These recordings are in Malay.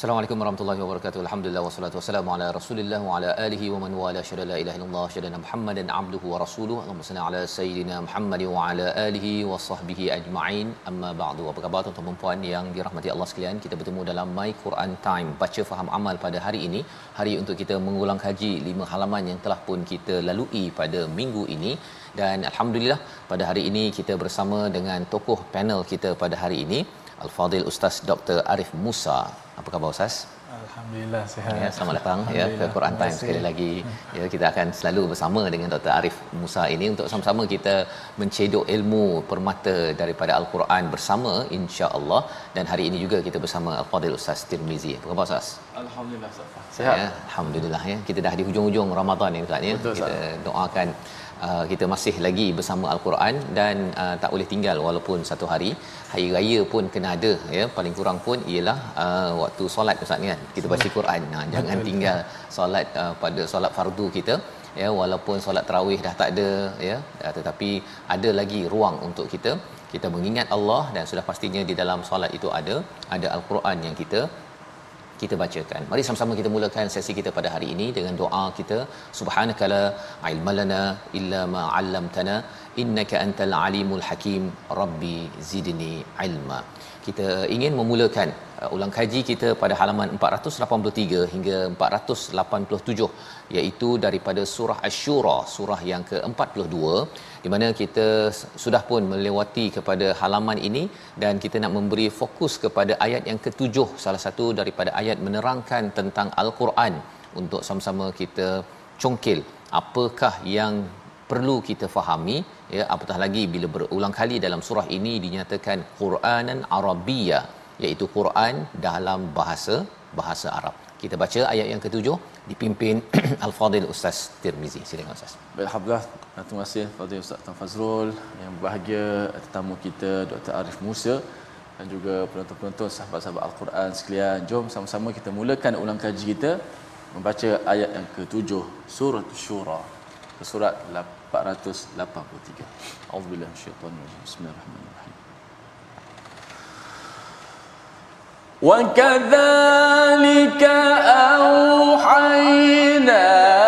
Assalamualaikum warahmatullahi wabarakatuh. Alhamdulillah wassalatu wassalamu ala Rasulillah wa ala alihi wa man wala syada la ilaha illallah syada Muhammadan abduhu wa rasuluhu. Allahumma salli ala sayidina Muhammad wa ala alihi wa sahbihi ajma'in. Amma ba'du. Apa khabar tuan-tuan dan puan yang dirahmati Allah sekalian? Kita bertemu dalam My Quran Time, baca faham amal pada hari ini. Hari untuk kita mengulang kaji lima halaman yang telah pun kita lalui pada minggu ini dan alhamdulillah pada hari ini kita bersama dengan tokoh panel kita pada hari ini Al-Fadil Ustaz Dr. Arif Musa. Apa khabar Ustaz? Alhamdulillah sihat. Ya, selamat datang ya ke Quran Time sekali lagi. Ya, kita akan selalu bersama dengan Dr. Arif Musa ini untuk sama-sama kita mencedok ilmu permata daripada Al-Quran bersama insya-Allah dan hari ini juga kita bersama Al-Fadil Ustaz Tirmizi. Apa khabar Ustaz? Alhamdulillah Ustaz. Sihat. Ya, alhamdulillah ya. Kita dah di hujung-hujung Ramadan ni Ustaz ya. Betul, kita doakan Uh, kita masih lagi bersama al-Quran dan uh, tak boleh tinggal walaupun satu hari. Hari raya pun kena ada ya. Paling kurang pun ialah uh, waktu solat Ustaz ni kan? Kita baca Quran. Nah, jangan tinggal solat uh, pada solat fardu kita ya. Walaupun solat tarawih dah tak ada ya. Uh, tetapi ada lagi ruang untuk kita. Kita mengingat Allah dan sudah pastinya di dalam solat itu ada ada al-Quran yang kita kita bacakan. Mari sama-sama kita mulakan sesi kita pada hari ini dengan doa kita. Subhanakala ilmalana illa ma 'allamtana innaka antal alimul hakim. Rabbi zidni ilma. Kita ingin memulakan uh, ulang kaji kita pada halaman 483 hingga 487 iaitu daripada surah Asy-Syura, surah yang ke-42 di mana kita sudah pun melewati kepada halaman ini dan kita nak memberi fokus kepada ayat yang ketujuh salah satu daripada ayat menerangkan tentang al-Quran untuk sama-sama kita congkil apakah yang perlu kita fahami ya apatah lagi bila berulang kali dalam surah ini dinyatakan Quranan Arabiyya iaitu Quran dalam bahasa bahasa Arab. Kita baca ayat yang ketujuh dipimpin Al-Fadil Ustaz Tirmizi. Silakan Ustaz. Alhamdulillah. Terima kasih Fadil Ustaz Tan Fazrul yang berbahagia tetamu kita Dr. Arif Musa dan juga penonton-penonton sahabat-sahabat Al-Quran sekalian. Jom sama-sama kita mulakan ulang kaji kita membaca ayat yang ketujuh surah Syura. Surat 483 أعوذ بالله من الشيطان الرجيم. بسم الله الرحمن الرحيم. وكذلك أوحينا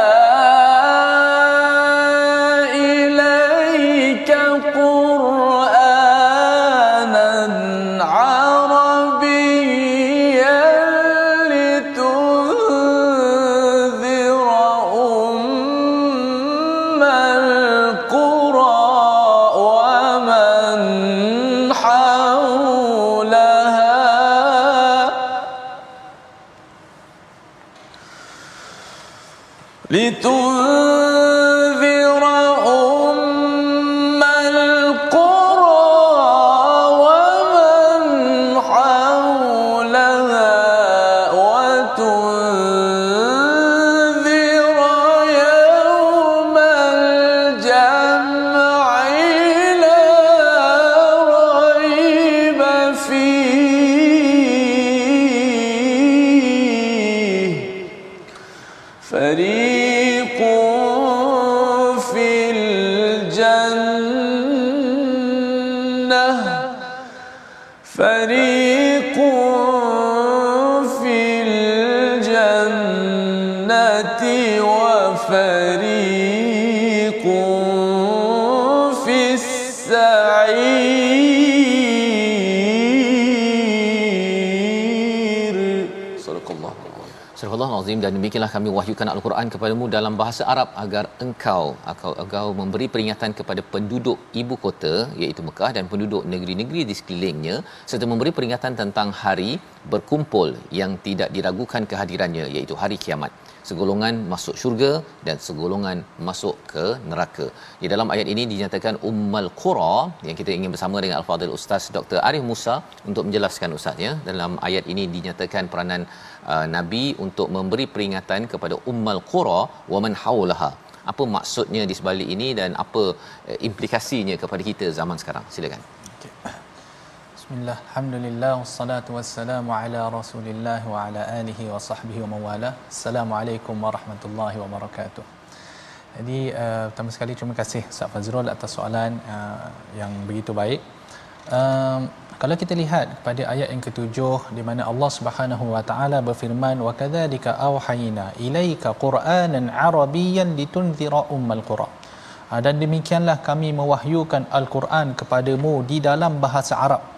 لتنذر dan demikianlah kami wahyukan Al-Quran kepadamu dalam bahasa Arab agar engkau engkau, engkau memberi peringatan kepada penduduk ibu kota iaitu Mekah dan penduduk negeri-negeri di sekelilingnya serta memberi peringatan tentang hari berkumpul yang tidak diragukan kehadirannya iaitu hari kiamat segolongan masuk syurga dan segolongan masuk ke neraka. Di dalam ayat ini dinyatakan Ummal Qura yang kita ingin bersama dengan Al-Fadhil Ustaz Dr. Arif Musa untuk menjelaskan Ustaz ya. Dalam ayat ini dinyatakan peranan uh, Nabi untuk memberi peringatan kepada Ummal Qura wa man haulaha. Apa maksudnya di sebalik ini dan apa uh, implikasinya kepada kita zaman sekarang? Silakan. Bismillah, Alhamdulillah, wassalatu wassalamu ala rasulillah wa ala alihi wa sahbihi wa mawala. Assalamualaikum warahmatullahi wabarakatuh. Jadi uh, pertama sekali terima kasih Ustaz Fazrul atas soalan uh, yang begitu baik. Um, Kalau kita lihat pada ayat yang ketujuh di mana Allah Subhanahu wa taala berfirman wa kadzalika auhayna ilaika qur'anan arabiyyan litunzira ummal qura. Dan demikianlah kami mewahyukan al-Quran kepadamu di dalam bahasa Arab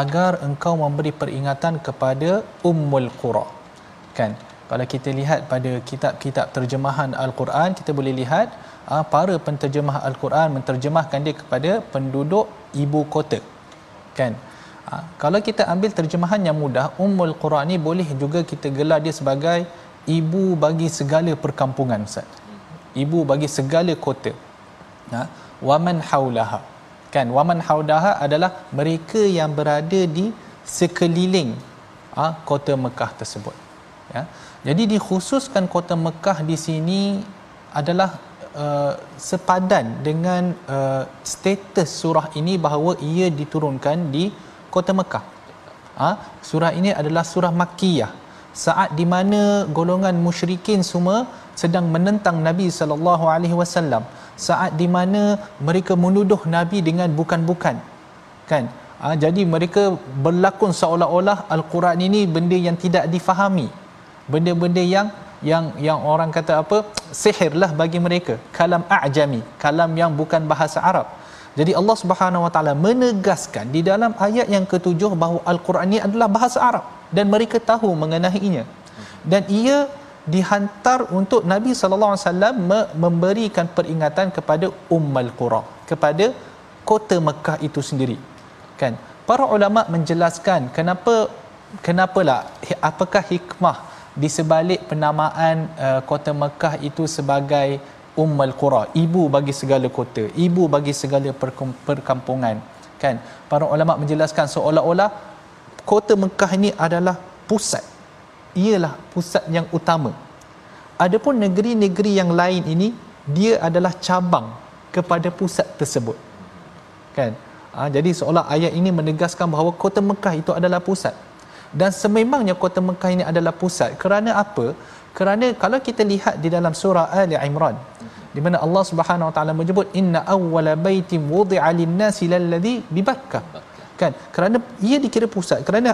agar engkau memberi peringatan kepada ummul qura. Kan? Kalau kita lihat pada kitab-kitab terjemahan al-Quran kita boleh lihat uh, para penterjemah al-Quran menterjemahkan dia kepada penduduk ibu kota. Kan? Uh, kalau kita ambil terjemahan yang mudah ummul qura ni boleh juga kita gelar dia sebagai ibu bagi segala perkampungan ustaz. Ibu bagi segala kota. Ha waman haulaha kan waman haudaha adalah mereka yang berada di sekeliling ha, kota Mekah tersebut. Ya. Jadi dikhususkan kota Mekah di sini adalah uh, sepadan dengan uh, status surah ini bahawa ia diturunkan di kota Mekah. Ha, surah ini adalah surah Makkiyah. Saat di mana golongan musyrikin semua sedang menentang Nabi sallallahu alaihi wasallam saat di mana mereka menuduh nabi dengan bukan-bukan. Kan? Ha, jadi mereka berlakon seolah-olah al-Quran ini benda yang tidak difahami. Benda-benda yang yang yang orang kata apa? Sihirlah bagi mereka. Kalam a'jami kalam yang bukan bahasa Arab. Jadi Allah Subhanahu Wa Taala menegaskan di dalam ayat yang ketujuh bahawa al-Quran ini adalah bahasa Arab dan mereka tahu mengenainya. Dan ia dihantar untuk Nabi sallallahu alaihi wasallam memberikan peringatan kepada Ummul Qura kepada kota Mekah itu sendiri. Kan? Para ulama menjelaskan kenapa kenapalah apakah hikmah di sebalik penamaan uh, kota Mekah itu sebagai Ummul Qura? Ibu bagi segala kota ibu bagi segala perkampungan. Kan? Para ulama menjelaskan seolah-olah kota Mekah ini adalah pusat ialah pusat yang utama. Adapun negeri-negeri yang lain ini dia adalah cabang kepada pusat tersebut. Kan? Ha, jadi seolah ayat ini menegaskan bahawa kota Mekah itu adalah pusat. Dan sememangnya kota Mekah ini adalah pusat. Kerana apa? Kerana kalau kita lihat di dalam surah Ali Imran di mana Allah Subhanahu Wa Taala menyebut inna awwala baitin wudi'a lin-nasi lalladhi bi. Kan? Kerana ia dikira pusat. Kerana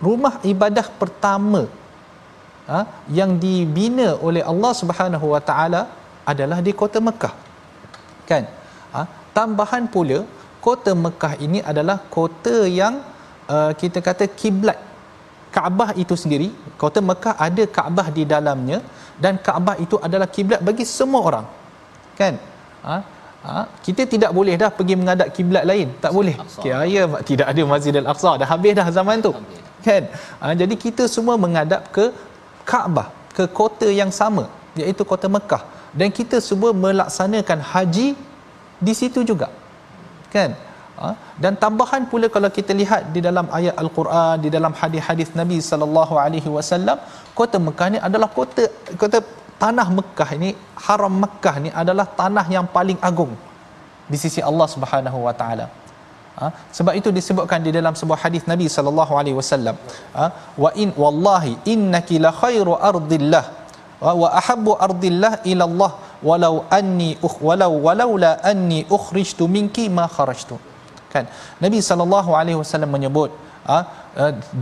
rumah ibadah pertama ha, yang dibina oleh Allah Subhanahu Wa Taala adalah di kota Mekah. Kan? Ha, tambahan pula kota Mekah ini adalah kota yang uh, kita kata kiblat Kaabah itu sendiri, kota Mekah ada Kaabah di dalamnya dan Kaabah itu adalah kiblat bagi semua orang. Kan? Ha? Ha? kita tidak boleh dah pergi menghadap kiblat lain. Tak boleh. Kaya tidak ada Masjid Al-Aqsa. Dah habis dah zaman tu. Kan? Ha? jadi kita semua menghadap ke Kaabah ke kota yang sama iaitu kota Mekah. Dan kita semua melaksanakan haji di situ juga. Kan? Ha? dan tambahan pula kalau kita lihat di dalam ayat al-Quran di dalam hadis-hadis Nabi sallallahu alaihi wasallam kota Mekah ni adalah kota kota tanah Mekah ini haram Mekah ni adalah tanah yang paling agung di sisi Allah Subhanahu wa taala Ha? sebab itu disebutkan di dalam sebuah hadis Nabi sallallahu alaihi wasallam ha? wa in wallahi innaki la khairu ardillah wa, wa ahabbu ardillah ila Allah walau anni ukh walau walaula anni ukhrijtu minki ma kharajtu kan Nabi sallallahu alaihi wasallam menyebut ha?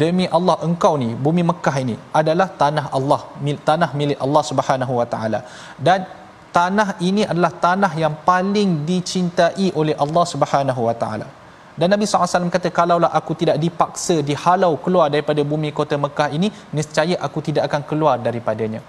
demi Allah engkau ni bumi Mekah ini adalah tanah Allah tanah milik Allah Subhanahu wa taala dan tanah ini adalah tanah yang paling dicintai oleh Allah Subhanahu Wa Taala. Dan Nabi SAW kata kalaulah aku tidak dipaksa dihalau keluar daripada bumi kota Mekah ini niscaya aku tidak akan keluar daripadanya.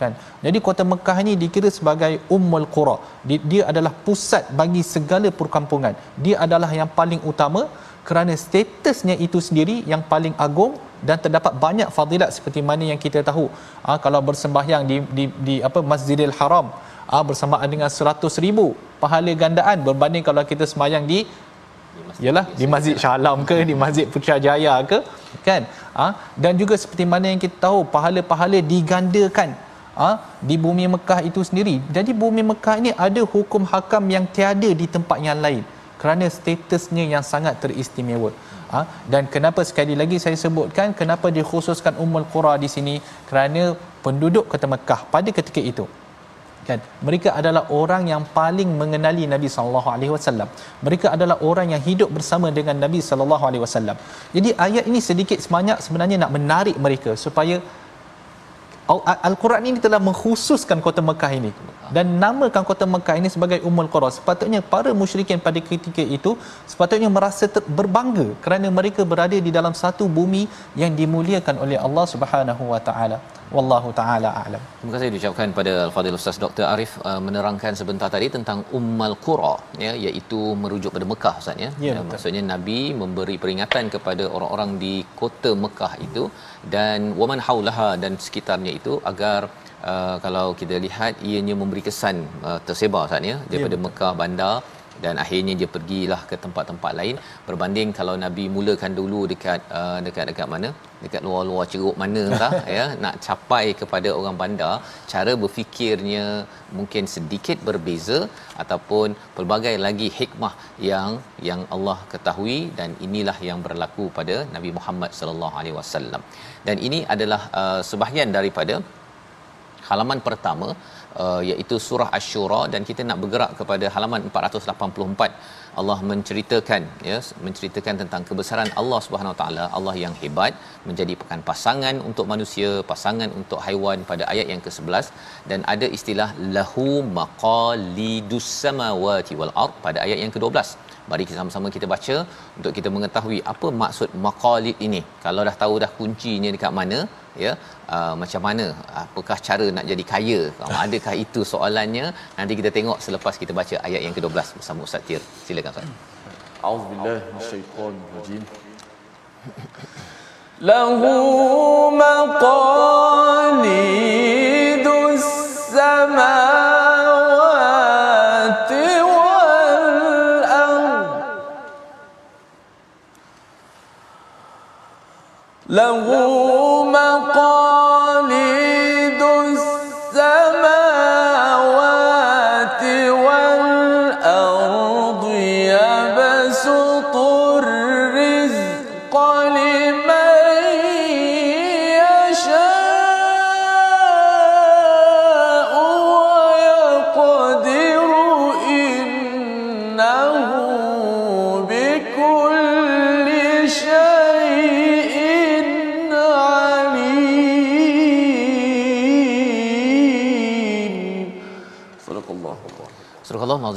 Kan? Jadi kota Mekah ini dikira sebagai Ummul Qura. Dia adalah pusat bagi segala perkampungan. Dia adalah yang paling utama kerana statusnya itu sendiri yang paling agung dan terdapat banyak fadilat seperti mana yang kita tahu ha, kalau bersembahyang di, di, di apa Masjidil Haram ha, bersamaan dengan 100 ribu pahala gandaan berbanding kalau kita sembahyang di Yalah di Masjid Shah Alam ke di Masjid Putrajaya ke kan ha? dan juga seperti mana yang kita tahu pahala-pahala digandakan ha? di bumi Mekah itu sendiri jadi bumi Mekah ini ada hukum hakam yang tiada di tempat yang lain kerana statusnya yang sangat teristimewa ha? dan kenapa sekali lagi saya sebutkan kenapa dikhususkan Ummul Qura di sini kerana penduduk kota Mekah pada ketika itu kan mereka adalah orang yang paling mengenali Nabi sallallahu alaihi wasallam. Mereka adalah orang yang hidup bersama dengan Nabi sallallahu alaihi wasallam. Jadi ayat ini sedikit sebanyak sebenarnya nak menarik mereka supaya Al-Quran ini telah mengkhususkan kota Mekah ini dan namakan kota Mekah ini sebagai Ummul Qura. Sepatutnya para musyrikin pada ketika itu sepatutnya merasa ter- berbangga kerana mereka berada di dalam satu bumi yang dimuliakan oleh Allah Subhanahu wa taala. Wallahu taala a'lam. Terima kasih diucapkan pada Al-Fadhil Ustaz Dr. Arif uh, menerangkan sebentar tadi tentang Ummul Qura ya iaitu merujuk pada Mekah Ustaz ya. Ya, ya maksudnya Nabi memberi peringatan kepada orang-orang di kota Mekah itu dan waman haulaha dan sekitarnya itu agar uh, kalau kita lihat ianya memberi kesan uh, tersebar Ustaz ya daripada ya, Mekah bandar dan akhirnya dia pergilah ke tempat-tempat lain. Berbanding kalau nabi mulakan dulu dekat uh, dekat dekat mana? Dekat luar-luar ceruk mana entah ya nak capai kepada orang bandar cara berfikirnya mungkin sedikit berbeza ataupun pelbagai lagi hikmah yang yang Allah ketahui dan inilah yang berlaku pada Nabi Muhammad sallallahu alaihi wasallam. Dan ini adalah uh, sebahagian daripada halaman pertama uh, iaitu surah asy-syura dan kita nak bergerak kepada halaman 484 Allah menceritakan ya menceritakan tentang kebesaran Allah Subhanahu taala Allah yang hebat menjadikan pasangan untuk manusia pasangan untuk haiwan pada ayat yang ke-11 dan ada istilah lahu maqalidus samawati wal ard pada ayat yang ke-12 mari kita sama-sama kita baca untuk kita mengetahui apa maksud maqalid ini. Kalau dah tahu dah kuncinya dekat mana ya uh, macam mana apakah cara nak jadi kaya? Adakah itu soalannya? Nanti kita tengok selepas kita baca ayat yang ke-12 bersama Ustaz Tir. Silakan Ustaz. Auzubillahi minasyaitonir rajim lahu maqalidus samawati lahu مقاليد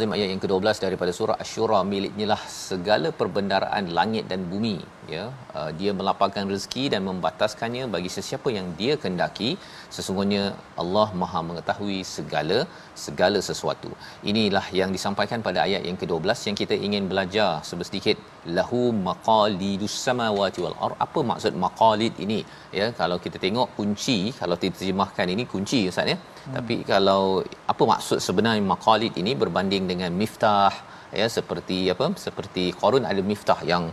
Mazim ayat yang ke-12 daripada surah Asy-Syura miliknya lah segala perbendaraan langit dan bumi. Ya uh, dia melapangkan rezeki dan membataskannya bagi sesiapa yang dia kendaki. Sesungguhnya Allah Maha mengetahui segala segala sesuatu. Inilah yang disampaikan pada ayat yang ke-12 yang kita ingin belajar sedikit lahu maqalidus samawati wal ard. Apa maksud maqalid ini? Ya kalau kita tengok kunci kalau diterjemahkan ini kunci ustaz ya. Hmm. tapi kalau apa maksud sebenarnya maqalid ini berbanding dengan miftah ya seperti apa seperti Qarun ada miftah yang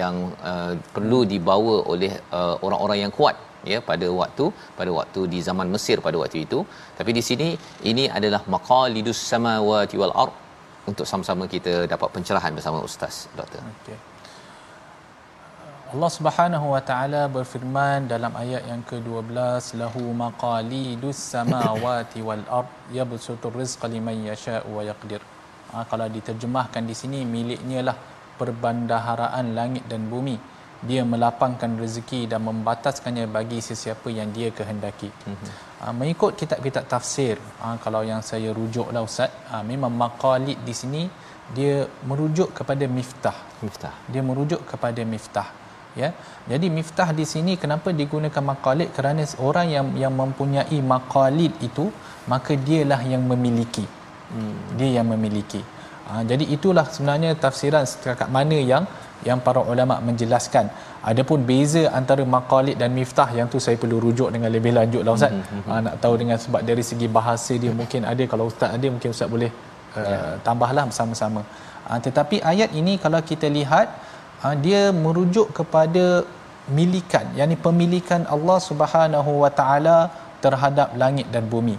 yang uh, perlu dibawa oleh uh, orang-orang yang kuat ya pada waktu pada waktu di zaman Mesir pada waktu itu. Tapi di sini ini adalah maqalidus samawati wal ard untuk sama-sama kita dapat pencerahan bersama ustaz doktor. Okey. Allah Subhanahu wa taala berfirman dalam ayat yang ke-12 lahu maqalidus samawati wal ard yabsutur rizqa liman yasha'u wa yaqdir. Ha, kalau diterjemahkan di sini miliknya lah perbandaharaan langit dan bumi dia melapangkan rezeki dan membataskannya bagi sesiapa yang dia kehendaki. Mm-hmm. Uh, mengikut kitab-kitab tafsir, uh, kalau yang saya rujuklah ustaz, uh, memang maqalid di sini dia merujuk kepada miftah. Miftah. Dia merujuk kepada miftah. Ya. Jadi miftah di sini kenapa digunakan maqalid? Kerana orang yang yang mempunyai maqalid itu maka dialah yang memiliki. Hmm. Dia yang memiliki. Ha, jadi itulah sebenarnya tafsiran setakat mana yang yang para ulama menjelaskan. Adapun beza antara maqalid dan miftah yang tu saya perlu rujuk dengan lebih lanjut lah ustaz. Hmm, hmm, hmm. Ha, nak tahu dengan sebab dari segi bahasa dia mungkin ada kalau ustaz ada mungkin ustaz boleh uh, ya. tambahlah bersama-sama. Ha, tetapi ayat ini kalau kita lihat uh, dia merujuk kepada milikan yakni pemilikan Allah Subhanahu Wa Taala terhadap langit dan bumi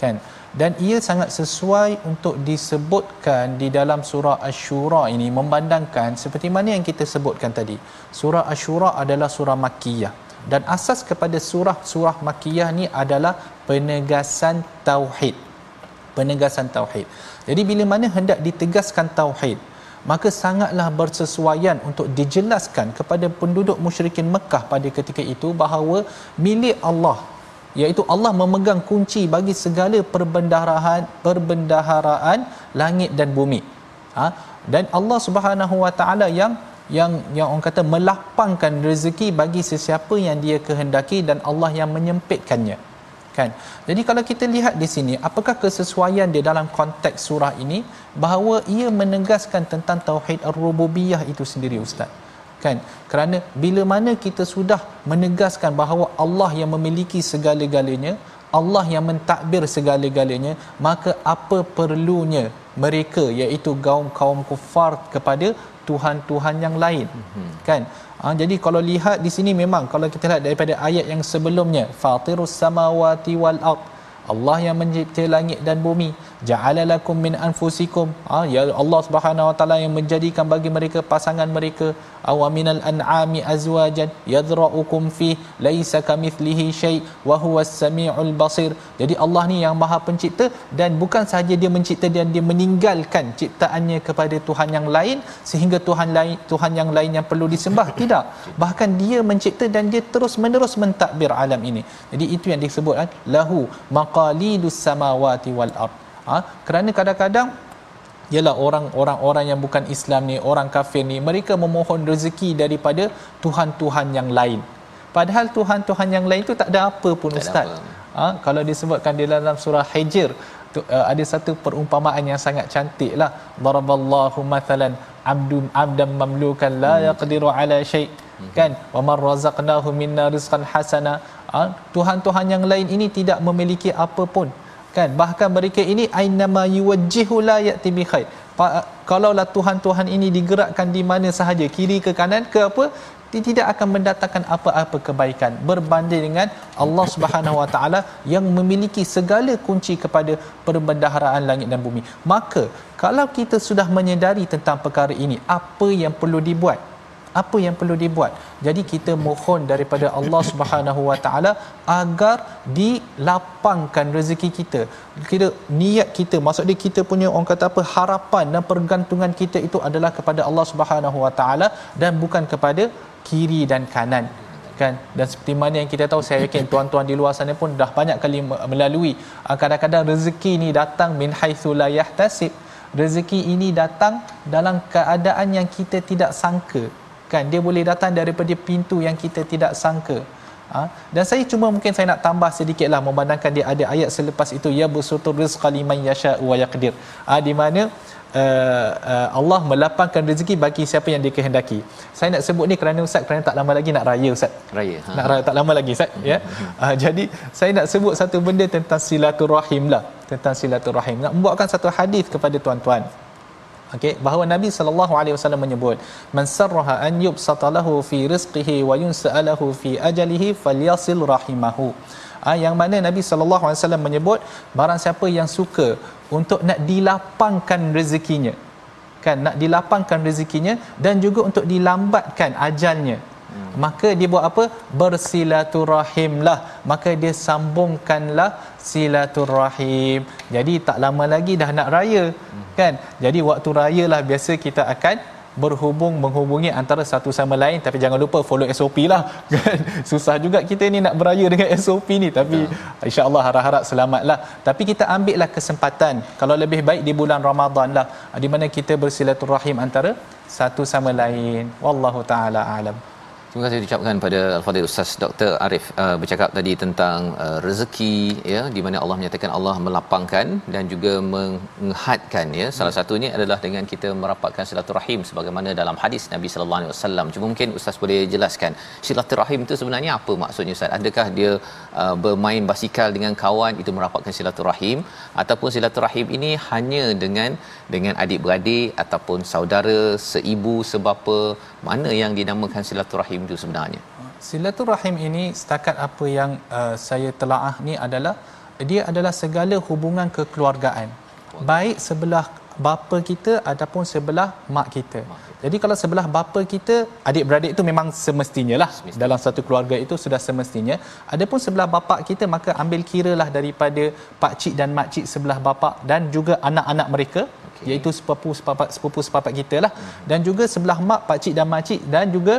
kan dan ia sangat sesuai untuk disebutkan di dalam surah Asy-Syura ini membandangkan seperti mana yang kita sebutkan tadi. Surah Asy-Syura adalah surah makkiyah dan asas kepada surah-surah makkiyah ni adalah penegasan tauhid. Penegasan tauhid. Jadi bila mana hendak ditegaskan tauhid, maka sangatlah bersesuaian untuk dijelaskan kepada penduduk musyrikin Mekah pada ketika itu bahawa milik Allah iaitu Allah memegang kunci bagi segala perbendaharaan perbendaharaan langit dan bumi. Ha? dan Allah Subhanahu Wa Taala yang yang yang orang kata melapangkan rezeki bagi sesiapa yang dia kehendaki dan Allah yang menyempitkannya. Kan? Jadi kalau kita lihat di sini apakah kesesuaian di dalam konteks surah ini? Bahawa ia menegaskan tentang tauhid ar-rububiyah itu sendiri ustaz kan? Kerana bila mana kita sudah menegaskan bahawa Allah yang memiliki segala-galanya Allah yang mentadbir segala-galanya maka apa perlunya mereka iaitu kaum-kaum kufar kepada tuhan-tuhan yang lain? Hmm. kan? Ha, jadi kalau lihat di sini memang kalau kita lihat daripada ayat yang sebelumnya fatirus samawati wal ard Allah yang mencipta langit dan bumi ja'ala lakum min anfusikum. Ha, ya Allah Subhanahu wa taala yang menjadikan bagi mereka pasangan mereka. Aw minal an'ami azwajan yadra'ukum fi laisa kamithlihi syai wa huwas samiul basir. Jadi Allah ni yang maha pencipta dan bukan sahaja dia mencipta dan dia meninggalkan ciptaannya kepada tuhan yang lain sehingga tuhan lain tuhan yang lain yang perlu disembah. Tidak. Bahkan dia mencipta dan dia terus menerus mentadbir alam ini. Jadi itu yang disebut kan lahu maqalidus samawati wal ard ha? kerana kadang-kadang ialah orang-orang orang yang bukan Islam ni orang kafir ni mereka memohon rezeki daripada tuhan-tuhan yang lain padahal tuhan-tuhan yang lain tu tak ada apa pun tak ustaz ha? kalau disebutkan di dalam surah hijr tu, uh, ada satu perumpamaan yang sangat cantik lah daraballahu mathalan abdun abdan mamlukan la hmm. yaqdiru ala syai hmm. kan wa man razaqnahu minna rizqan hasana ha? tuhan-tuhan yang lain ini tidak memiliki apa pun kan? Bahkan mereka ini ainama yuwajjihu la yati bi khair. Kalaulah tuhan-tuhan ini digerakkan di mana sahaja kiri ke kanan ke apa dia tidak akan mendatangkan apa-apa kebaikan. Berbanding dengan Allah Subhanahu Wa Taala yang memiliki segala kunci kepada perbendaharaan langit dan bumi. Maka kalau kita sudah menyedari tentang perkara ini apa yang perlu dibuat apa yang perlu dibuat. Jadi kita mohon daripada Allah Subhanahu Wa Taala agar dilapangkan rezeki kita. Kita niat kita maksud dia kita punya orang kata apa harapan dan pergantungan kita itu adalah kepada Allah Subhanahu Wa Taala dan bukan kepada kiri dan kanan. Kan? Dan seperti mana yang kita tahu saya yakin tuan-tuan di luar sana pun dah banyak kali melalui. Ah, kadang-kadang rezeki ni datang min haitsu la yahtasib. Rezeki ini datang dalam keadaan yang kita tidak sangka kan dia boleh datang daripada pintu yang kita tidak sangka ha? dan saya cuma mungkin saya nak tambah sedikitlah memandangkan dia ada ayat selepas itu ya busutur rizqa liman yasha wa yaqdir ha? di mana uh, uh, Allah melapangkan rezeki bagi siapa yang dikehendaki. Saya nak sebut ni kerana ustaz kerana tak lama lagi nak raya ustaz. Raya. Ha. Nak raya tak lama lagi ustaz ya. Uh, jadi saya nak sebut satu benda tentang silaturahim lah, tentang silaturahim. Nak membuatkan satu hadis kepada tuan-tuan okey bahawa Nabi sallallahu alaihi wasallam menyebut man sarraha an yubsata lahu fi rizqihi wa yunsa'alahu fi ajalihi falyasil rahimahu. Ha, yang mana Nabi sallallahu alaihi wasallam menyebut barang siapa yang suka untuk nak dilapangkan rezekinya kan nak dilapangkan rezekinya dan juga untuk dilambatkan ajalnya hmm. maka dia buat apa? Bersilaturahimlah. Maka dia sambungkanlah silaturahim. Jadi tak lama lagi dah nak raya hmm. kan? Jadi waktu raya lah biasa kita akan berhubung menghubungi antara satu sama lain. Tapi jangan lupa follow SOP lah kan? Susah juga kita ni nak beraya dengan SOP ni. Tapi insyaallah harap-harap selamatlah tapi kita ambil lah kesempatan. Kalau lebih baik di bulan Ramadan lah. Di mana kita bersilaturahim antara satu sama lain. Wallahu taala alam Terima kasih diucapkan pada Al-Fadhil Ustaz Dr. Arif uh, bercakap tadi tentang uh, rezeki ya di mana Allah menyatakan Allah melapangkan dan juga menghadkan ya. Salah satunya adalah dengan kita merapatkan silaturahim sebagaimana dalam hadis Nabi sallallahu alaihi wasallam. Cuma mungkin Ustaz boleh jelaskan silaturahim itu sebenarnya apa maksudnya Ustaz? Adakah dia uh, bermain basikal dengan kawan itu merapatkan silaturahim. Ataupun silaturahim ini hanya dengan dengan adik-beradik ataupun saudara seibu sebapa mana yang dinamakan silaturahim itu sebenarnya. Silaturahim ini setakat apa yang uh, saya telaah ni adalah dia adalah segala hubungan kekeluargaan. Baik sebelah bapa kita ataupun sebelah mak kita. Jadi kalau sebelah bapa kita, adik-beradik itu memang semestinya lah semestinya. dalam satu keluarga itu sudah semestinya. Adapun sebelah bapa kita maka ambil kiralah daripada pak cik dan mak cik sebelah bapa dan juga anak-anak mereka okay. iaitu sepupu sepapak sepupu sepapak kita lah mm-hmm. dan juga sebelah mak pak cik dan mak cik dan juga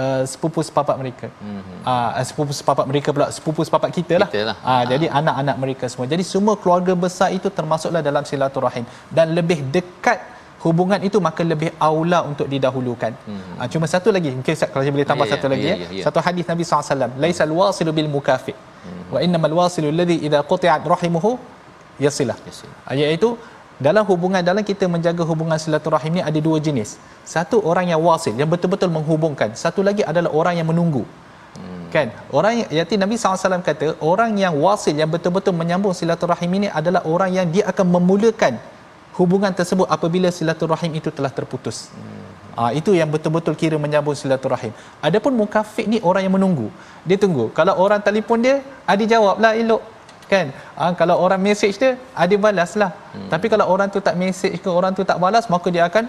Uh, sepupu sepapak mereka. Mm-hmm. Uh, sepupu sepapak mereka pula sepupu sepapak kita lah. Kita lah. Uh, uh. jadi anak-anak mereka semua. Jadi semua keluarga besar itu termasuklah dalam silaturahim dan lebih dekat hubungan itu maka lebih aula untuk didahulukan. Mm-hmm. Uh, cuma satu lagi mungkin kalau saya boleh tambah yeah, ya, satu yeah, lagi yeah, ya. Yeah, satu hadis Nabi SAW. Laisal wasilu bil mukafi. Mm-hmm. Wa innamal wasilu alladhi idza quti'at rahimuhu yasilah. Uh, iaitu dalam hubungan dalam kita menjaga hubungan silaturahim ni ada dua jenis. Satu orang yang wasil yang betul-betul menghubungkan. Satu lagi adalah orang yang menunggu. Kan? Orang yaitu Nabi SAW kata orang yang wasil yang betul-betul menyambung silaturahim ini adalah orang yang dia akan memulakan hubungan tersebut apabila silaturahim itu telah terputus. Hmm. Ha, itu yang betul-betul kira menyambung silaturahim. Adapun mukafik ni orang yang menunggu. Dia tunggu. Kalau orang telefon dia, ada jawablah elok kan? Ha, kalau orang message dia ada ah, balas lah hmm. tapi kalau orang tu tak message ke orang tu tak balas maka dia akan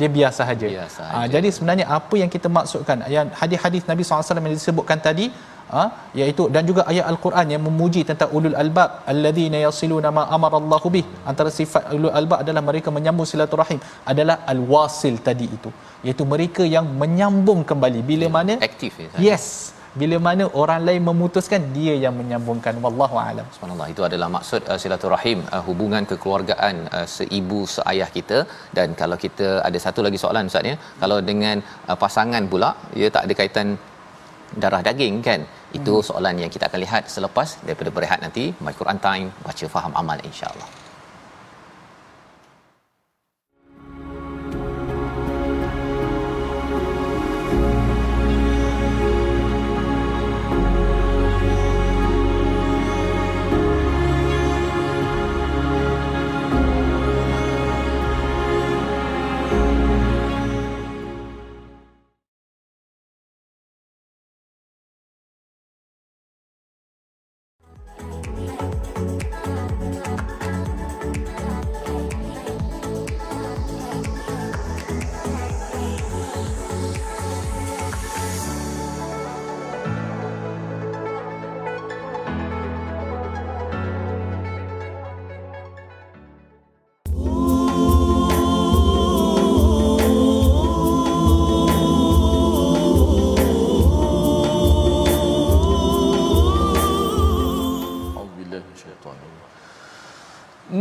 dia biasa saja. Biasa ha, jadi sebenarnya apa yang kita maksudkan? Yang hadis-hadis Nabi SAW yang disebutkan tadi ha, iaitu dan juga ayat al-Quran yang memuji tentang ulul albab alladzina yasiluna ma amarallahu bih. Antara sifat ulul albab adalah mereka menyambung silaturahim. Adalah al-wasil tadi itu. Iaitu mereka yang menyambung kembali. Bila ya, mana? aktif ya, yes bila mana orang lain memutuskan dia yang menyambungkan. Wallahu alam. Subhanallah itu adalah maksud uh, silaturahim uh, hubungan kekeluargaan uh, seibu seayah kita. Dan kalau kita ada satu lagi soalan ustaz ya. Kalau dengan uh, pasangan pula ia tak ada kaitan darah daging kan? Itu hmm. soalan yang kita akan lihat selepas daripada berehat nanti. My Quran time baca faham amal insyaallah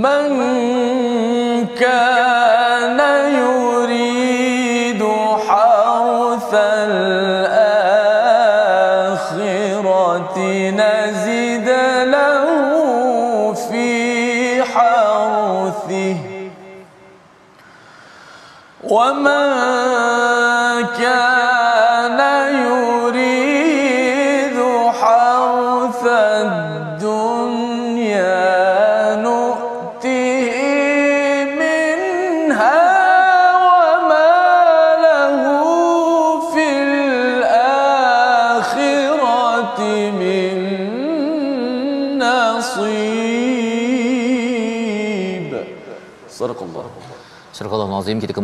等你。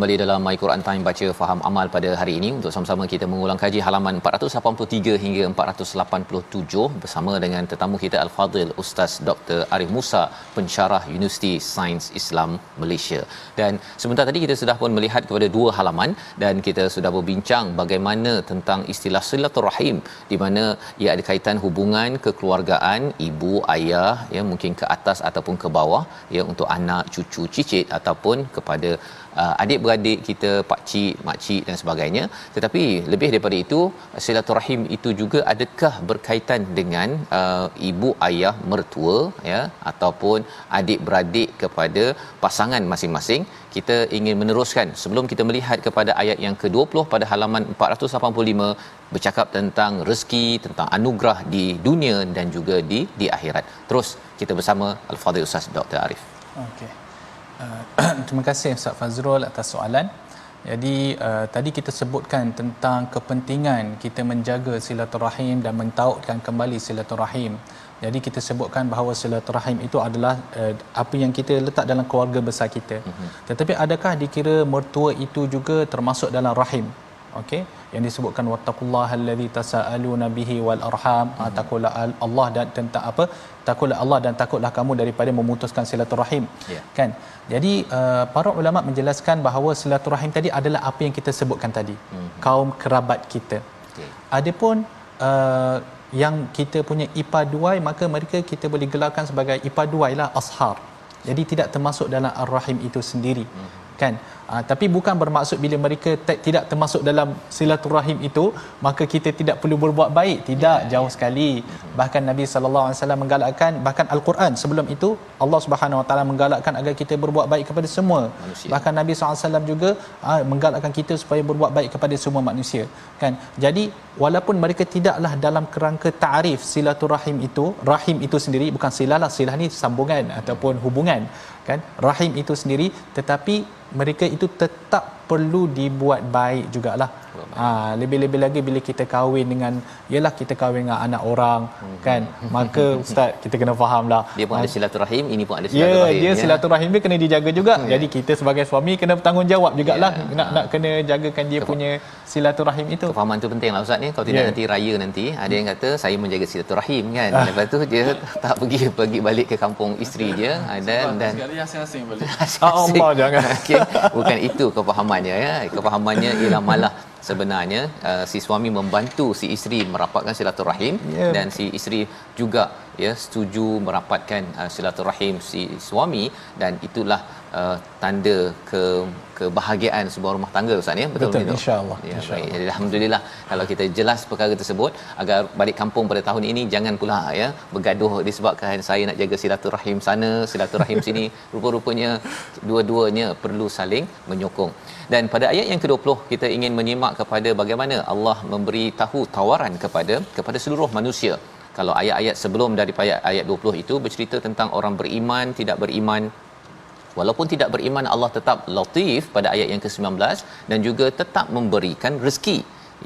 Kembali dalam My Quran Time baca faham amal pada hari ini untuk sama-sama kita mengulang kaji halaman 483 hingga 487 bersama dengan tetamu kita Al-Fadil Ustaz Dr. Arif Musa pensyarah Universiti Sains Islam Malaysia. Dan sebentar tadi kita sudah pun melihat kepada dua halaman dan kita sudah berbincang bagaimana tentang istilah silaturahim di mana ia ada kaitan hubungan kekeluargaan ibu ayah ya mungkin ke atas ataupun ke bawah ya untuk anak cucu cicit ataupun kepada uh, adik-beradik kita pak cik mak cik dan sebagainya. Tetapi lebih daripada itu silaturahim itu juga adakah berkaitan dengan uh, ibu ayah mertua ya ataupun adik-beradik kepada pasangan masing-masing? Kita ingin meneruskan. Sebelum kita melihat kepada ayat yang ke-20 pada halaman 485 bercakap tentang rezeki tentang anugerah di dunia dan juga di di akhirat. Terus kita bersama al-fadhil ustaz Dr Arif. Okey terima kasih Ustaz Fazrul atas soalan jadi uh, tadi kita sebutkan tentang kepentingan kita menjaga silaturahim dan mentautkan kembali silaturahim jadi kita sebutkan bahawa silaturahim itu adalah uh, apa yang kita letak dalam keluarga besar kita. Uh-huh. Tetapi adakah dikira mertua itu juga termasuk dalam rahim? Okey, yang disebutkan wattaqullaha allazi tasaaluna bihi wal arham, uh-huh. takutlah Allah dan tentang apa? Takutlah Allah dan takutlah kamu daripada memutuskan silaturahim. Yeah. Kan? Jadi uh, para ulama menjelaskan bahawa silaturahim tadi adalah apa yang kita sebutkan tadi. Uh-huh. Kaum kerabat kita. Okay. Adapun uh, yang kita punya IPA duai maka mereka kita boleh gelarkan sebagai IPA duai lah ashar jadi tidak termasuk dalam ar-rahim itu sendiri hmm. kan Uh, tapi bukan bermaksud bila mereka te- tidak termasuk dalam silaturahim itu maka kita tidak perlu berbuat baik. Tidak yeah, jauh yeah. sekali. Bahkan Nabi sallallahu alaihi wasallam menggalakkan bahkan al-Quran sebelum itu Allah Subhanahu wa taala menggalakkan agar kita berbuat baik kepada semua. Manusia. bahkan Nabi sallallahu alaihi wasallam juga uh, menggalakkan kita supaya berbuat baik kepada semua manusia kan? Jadi walaupun mereka tidaklah dalam kerangka taarif silaturahim itu rahim itu sendiri bukan silah lah silah ni sambungan ataupun hubungan kan? Rahim itu sendiri tetapi mereka itu tetap perlu dibuat baik jugalah. Ha, lebih-lebih lagi bila kita kahwin dengan yalah kita kahwin dengan anak orang hmm. kan? Maka ustaz kita kena fahamlah. Dia pun ada silaturahim ini pun ada ya, silaturahim ya. dia silaturahim dia kena dijaga juga. Hmm. jadi kita sebagai suami kena bertanggungjawab jugalah. Ya. nak nak kena jagakan dia punya silaturahim itu. Kefahaman tu penting lah ustaz ni. Kalau tidak ya. nanti raya nanti ada yang kata saya menjaga silaturahim kan? Ah. lepas tu dia tak pergi pergi balik ke kampung isteri dia. Dan dan sekali asing-asing balik. Allah jangan. Okay. bukan itu kefahamannya ya kefahamannya ialah malah sebenarnya uh, si suami membantu si isteri merapatkan silaturahim yeah. dan si isteri juga ya setuju merapatkan uh, silaturahim si suami dan itulah uh, tanda ke kebahagiaan sebuah rumah tangga ustaz ya? Betul betul insyaallah ya insya baik alhamdulillah kalau kita jelas perkara tersebut agar balik kampung pada tahun ini jangan pula ya bergaduh disebabkan saya nak jaga silaturahim sana silaturahim sini. Rupa-rupanya dua-duanya perlu saling menyokong. Dan pada ayat yang ke-20 kita ingin menyimak kepada bagaimana Allah memberi tahu tawaran kepada kepada seluruh manusia. Kalau ayat-ayat sebelum daripada ayat 20 itu bercerita tentang orang beriman tidak beriman walaupun tidak beriman Allah tetap latif pada ayat yang ke-19 dan juga tetap memberikan rezeki.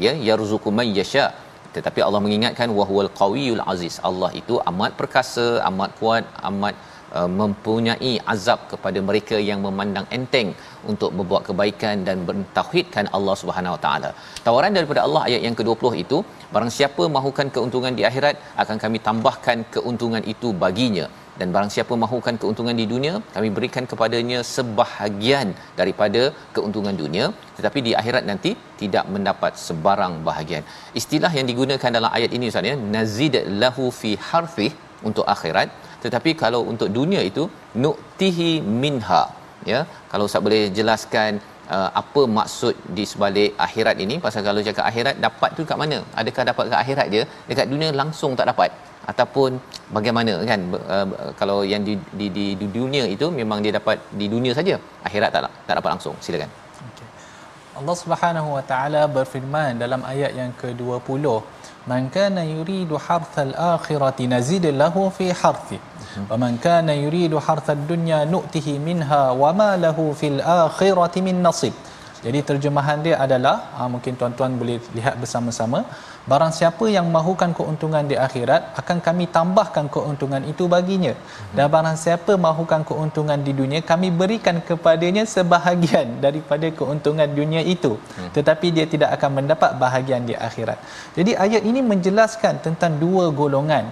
Ya yarzuqu man yasha. Tetapi Allah mengingatkan wahwal qawiyul aziz. Allah itu amat perkasa amat kuat amat uh, mempunyai azab kepada mereka yang memandang enteng untuk membuat kebaikan dan mentauhidkan Allah Subhanahu Wa Taala. Tawaran daripada Allah ayat yang ke-20 itu, barang siapa mahukan keuntungan di akhirat akan kami tambahkan keuntungan itu baginya dan barang siapa mahukan keuntungan di dunia kami berikan kepadanya sebahagian daripada keuntungan dunia. Tetapi di akhirat nanti tidak mendapat sebarang bahagian. Istilah yang digunakan dalam ayat ini Ustaz ya nazid lahu fi harfi untuk akhirat. Tetapi kalau untuk dunia itu nu'tihi minha ya. Kalau Ustaz boleh jelaskan uh, apa maksud di sebalik akhirat ini? Pasal kalau cakap akhirat dapat tu kat mana? Adakah dapat kat akhirat je dekat dunia langsung tak dapat ataupun bagaimana kan uh, kalau yang di, di di di dunia itu memang dia dapat di dunia saja akhirat tak tak dapat langsung. Silakan. Okay. Allah Subhanahu wa taala berfirman dalam ayat yang ke-20 man kana yuridu harthal akhirati nazid lahu fi harthi wa man kana yuridu harthad dunya nu'tihi minha wa ma lahu fil akhirati min nasib. Jadi terjemahan dia adalah uh, mungkin tuan-tuan boleh lihat bersama-sama barang siapa yang mahukan keuntungan di akhirat akan kami tambahkan keuntungan itu baginya. Dan barang siapa mahukan keuntungan di dunia kami berikan kepadanya sebahagian daripada keuntungan dunia itu. Tetapi dia tidak akan mendapat bahagian di akhirat. Jadi ayat ini menjelaskan tentang dua golongan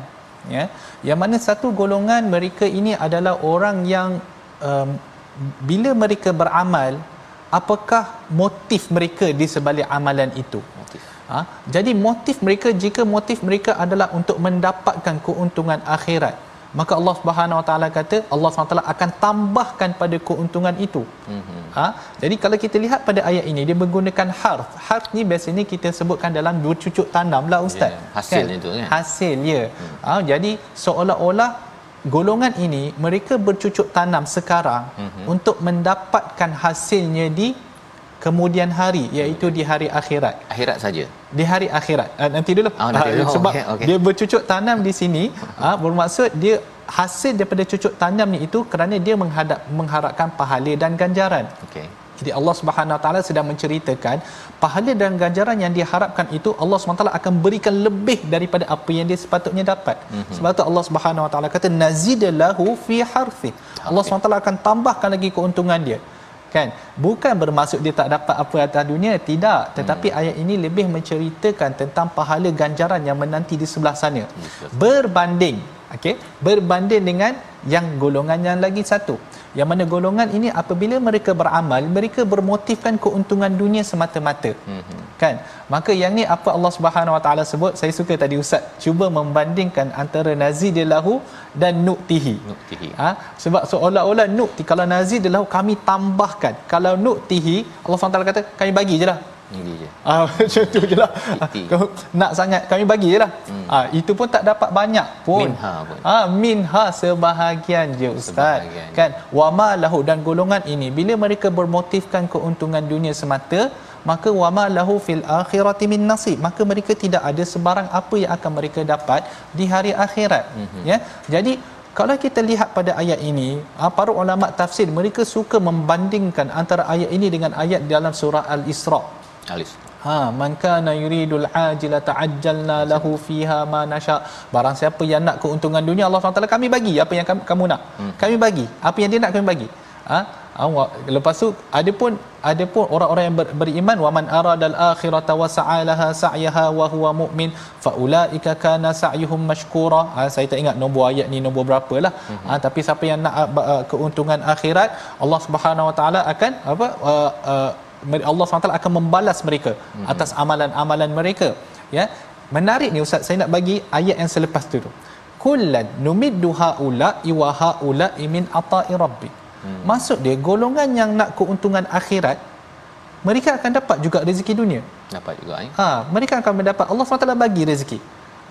ya. Yang mana satu golongan mereka ini adalah orang yang um, bila mereka beramal apakah motif mereka di sebalik amalan itu? Motif. Ha? jadi motif mereka jika motif mereka adalah untuk mendapatkan keuntungan akhirat maka Allah Subhanahu Wa Taala kata Allah Subhanahu Wa Taala akan tambahkan pada keuntungan itu. Mhm. Ha? Jadi kalau kita lihat pada ayat ini dia menggunakan harf. Harf ni biasanya kita sebutkan dalam dua cucuk tanam lah ustaz. Ya, hasil itu kan? Hasil ya. Hmm. Ha? jadi seolah-olah golongan ini mereka bercucuk tanam sekarang hmm. untuk mendapatkan hasilnya di kemudian hari iaitu di hari akhirat Akhirat saja. di hari akhirat uh, nanti dulu Oh, nanti Ah, dulu. sebab Okey, okey. dia bercucuk tanam di sini uh, bermaksud dia hasil daripada cucuk tanam ni itu kerana dia menghadap mengharapkan pahala dan ganjaran Okey. jadi Allah Subhanahu Taala sedang menceritakan pahala dan ganjaran yang diharapkan itu Allah Subhanahu Taala akan berikan lebih daripada apa yang dia sepatutnya dapat. Mm-hmm. Sebab tu Allah Subhanahu Taala kata nazidalahu fi harfi. Allah Subhanahu Taala akan tambahkan lagi keuntungan dia. Kan? Bukan bermaksud dia tak dapat apa atas dunia, tidak. Tetapi hmm. ayat ini lebih menceritakan tentang pahala ganjaran yang menanti di sebelah sana. Berbanding okey berbanding dengan yang golongan yang lagi satu yang mana golongan ini apabila mereka beramal mereka bermotifkan keuntungan dunia semata-mata. Mm-hmm. kan? Maka yang ni apa Allah Subhanahu Wa Taala sebut? Saya suka tadi ustaz. Cuba membandingkan antara nazidilahu dan nuktihi Nuktihi. ha? sebab seolah-olah nukti kalau nazidilahu kami tambahkan. Kalau nuktihi Allah SWT kata kami bagi je lah Ini je. Ah macam tu je lah. Iti. Kau nak sangat kami bagi je lah. Hmm. Ah itu pun tak dapat banyak pun. Minha pun. Ah minha sebahagian je ustaz. Sebahagian. Kan wama lahu dan golongan ini bila mereka bermotifkan keuntungan dunia semata maka wama lahu fil akhirati min nasib maka mereka tidak ada sebarang apa yang akan mereka dapat di hari akhirat mm-hmm. ya jadi kalau kita lihat pada ayat ini ah, para ulama tafsir mereka suka membandingkan antara ayat ini dengan ayat dalam surah al-isra Alis. Ha man kana yuridul ajila ta'ajjalna lahu fiha ma nasha. Barang siapa yang nak keuntungan dunia Allah SWT kami bagi apa yang kamu, kamu nak. Hmm. Kami bagi apa yang dia nak kami bagi. Ha awak lepas tu ada pun ada pun orang-orang yang ber, beriman wa man aradal akhirata wa sa'alaha sa'yaha wa huwa mu'min fa ulaika kana sa'yuhum mashkura. Ha, saya tak ingat nombor ayat ni nombor berapa lah. Hmm. Ha, tapi siapa yang nak uh, keuntungan akhirat Allah Subhanahu Wa Taala akan apa uh, uh, Allah SWT akan membalas mereka mm-hmm. atas amalan-amalan mereka ya menarik ni ustaz saya nak bagi ayat yang selepas tu tu kullan numiddu haula wa haula min ata'i rabbi hmm. maksud dia golongan yang nak keuntungan akhirat mereka akan dapat juga rezeki dunia Dapat juga eh. ha mereka akan mendapat Allah SWT bagi rezeki